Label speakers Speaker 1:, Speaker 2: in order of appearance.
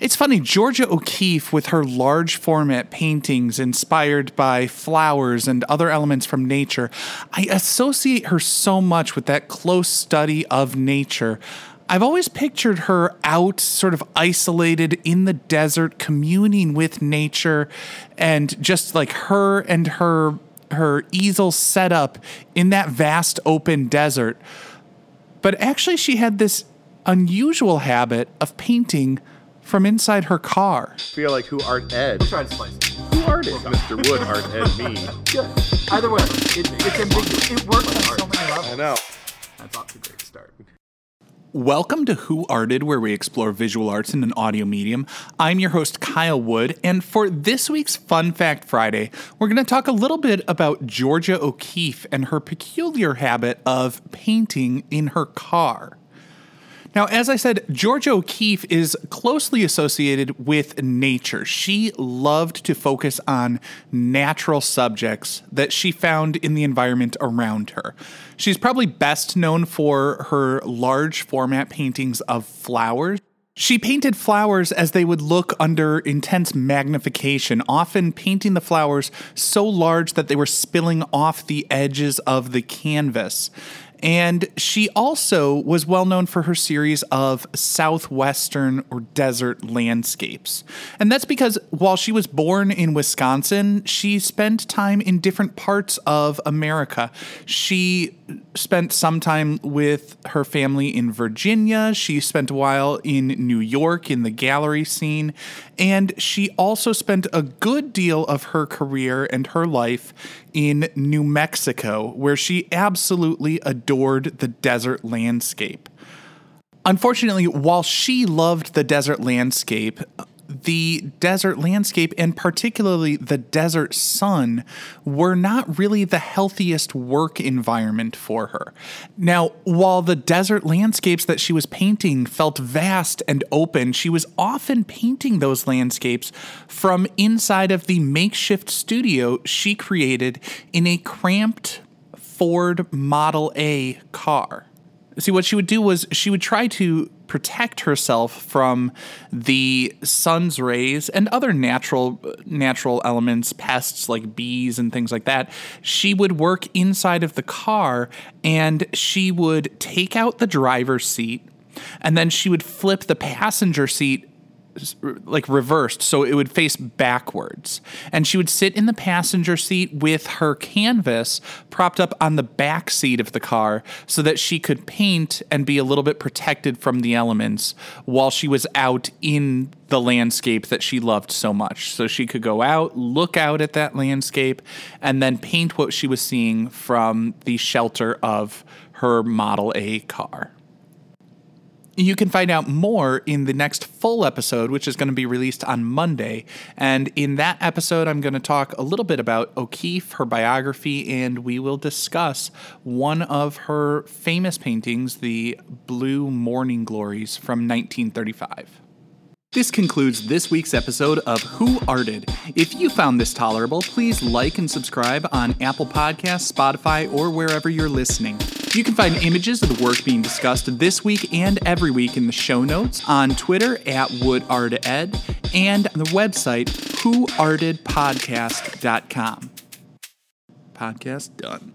Speaker 1: It's funny, Georgia O'Keeffe, with her large format paintings inspired by flowers and other elements from nature, I associate her so much with that close study of nature. I've always pictured her out, sort of isolated in the desert, communing with nature, and just like her and her her easel set up in that vast open desert. But actually, she had this unusual habit of painting from inside her car.
Speaker 2: feel like who art Ed?
Speaker 3: Try to slice it.
Speaker 2: Who art it? Mr. Wood art Ed me.
Speaker 3: Yeah. Either way, it, it's ambiguous. It works on so many levels.
Speaker 2: I know.
Speaker 3: That's off to a great start.
Speaker 1: Welcome to Who Arted, where we explore visual arts in an audio medium. I'm your host, Kyle Wood, and for this week's Fun Fact Friday, we're going to talk a little bit about Georgia O'Keeffe and her peculiar habit of painting in her car. Now, as I said, Georgia O'Keeffe is closely associated with nature. She loved to focus on natural subjects that she found in the environment around her. She's probably best known for her large format paintings of flowers. She painted flowers as they would look under intense magnification, often painting the flowers so large that they were spilling off the edges of the canvas. And she also was well known for her series of southwestern or desert landscapes. And that's because while she was born in Wisconsin, she spent time in different parts of America. She spent some time with her family in Virginia. She spent a while in New York in the gallery scene. And she also spent a good deal of her career and her life in New Mexico, where she absolutely adored the desert landscape. Unfortunately, while she loved the desert landscape, the desert landscape and particularly the desert sun were not really the healthiest work environment for her. Now, while the desert landscapes that she was painting felt vast and open, she was often painting those landscapes from inside of the makeshift studio she created in a cramped Ford Model A car. See, what she would do was she would try to protect herself from the sun's rays and other natural natural elements, pests like bees and things like that. She would work inside of the car and she would take out the driver's seat and then she would flip the passenger seat like reversed so it would face backwards. And she would sit in the passenger seat with her canvas propped up on the back seat of the car so that she could paint and be a little bit protected from the elements while she was out in the landscape that she loved so much. So she could go out look out at that landscape and then paint what she was seeing from the shelter of her model A car you can find out more in the next full episode, which is going to be released on Monday. And in that episode, I'm going to talk a little bit about O'Keeffe, her biography, and we will discuss one of her famous paintings, the Blue Morning Glories from 1935. This concludes this week's episode of Who Arted. If you found this tolerable, please like and subscribe on Apple Podcasts, Spotify, or wherever you're listening. You can find images of the work being discussed this week and every week in the show notes on Twitter at WoodArtEd and on the website whoartedpodcast.com. Podcast done.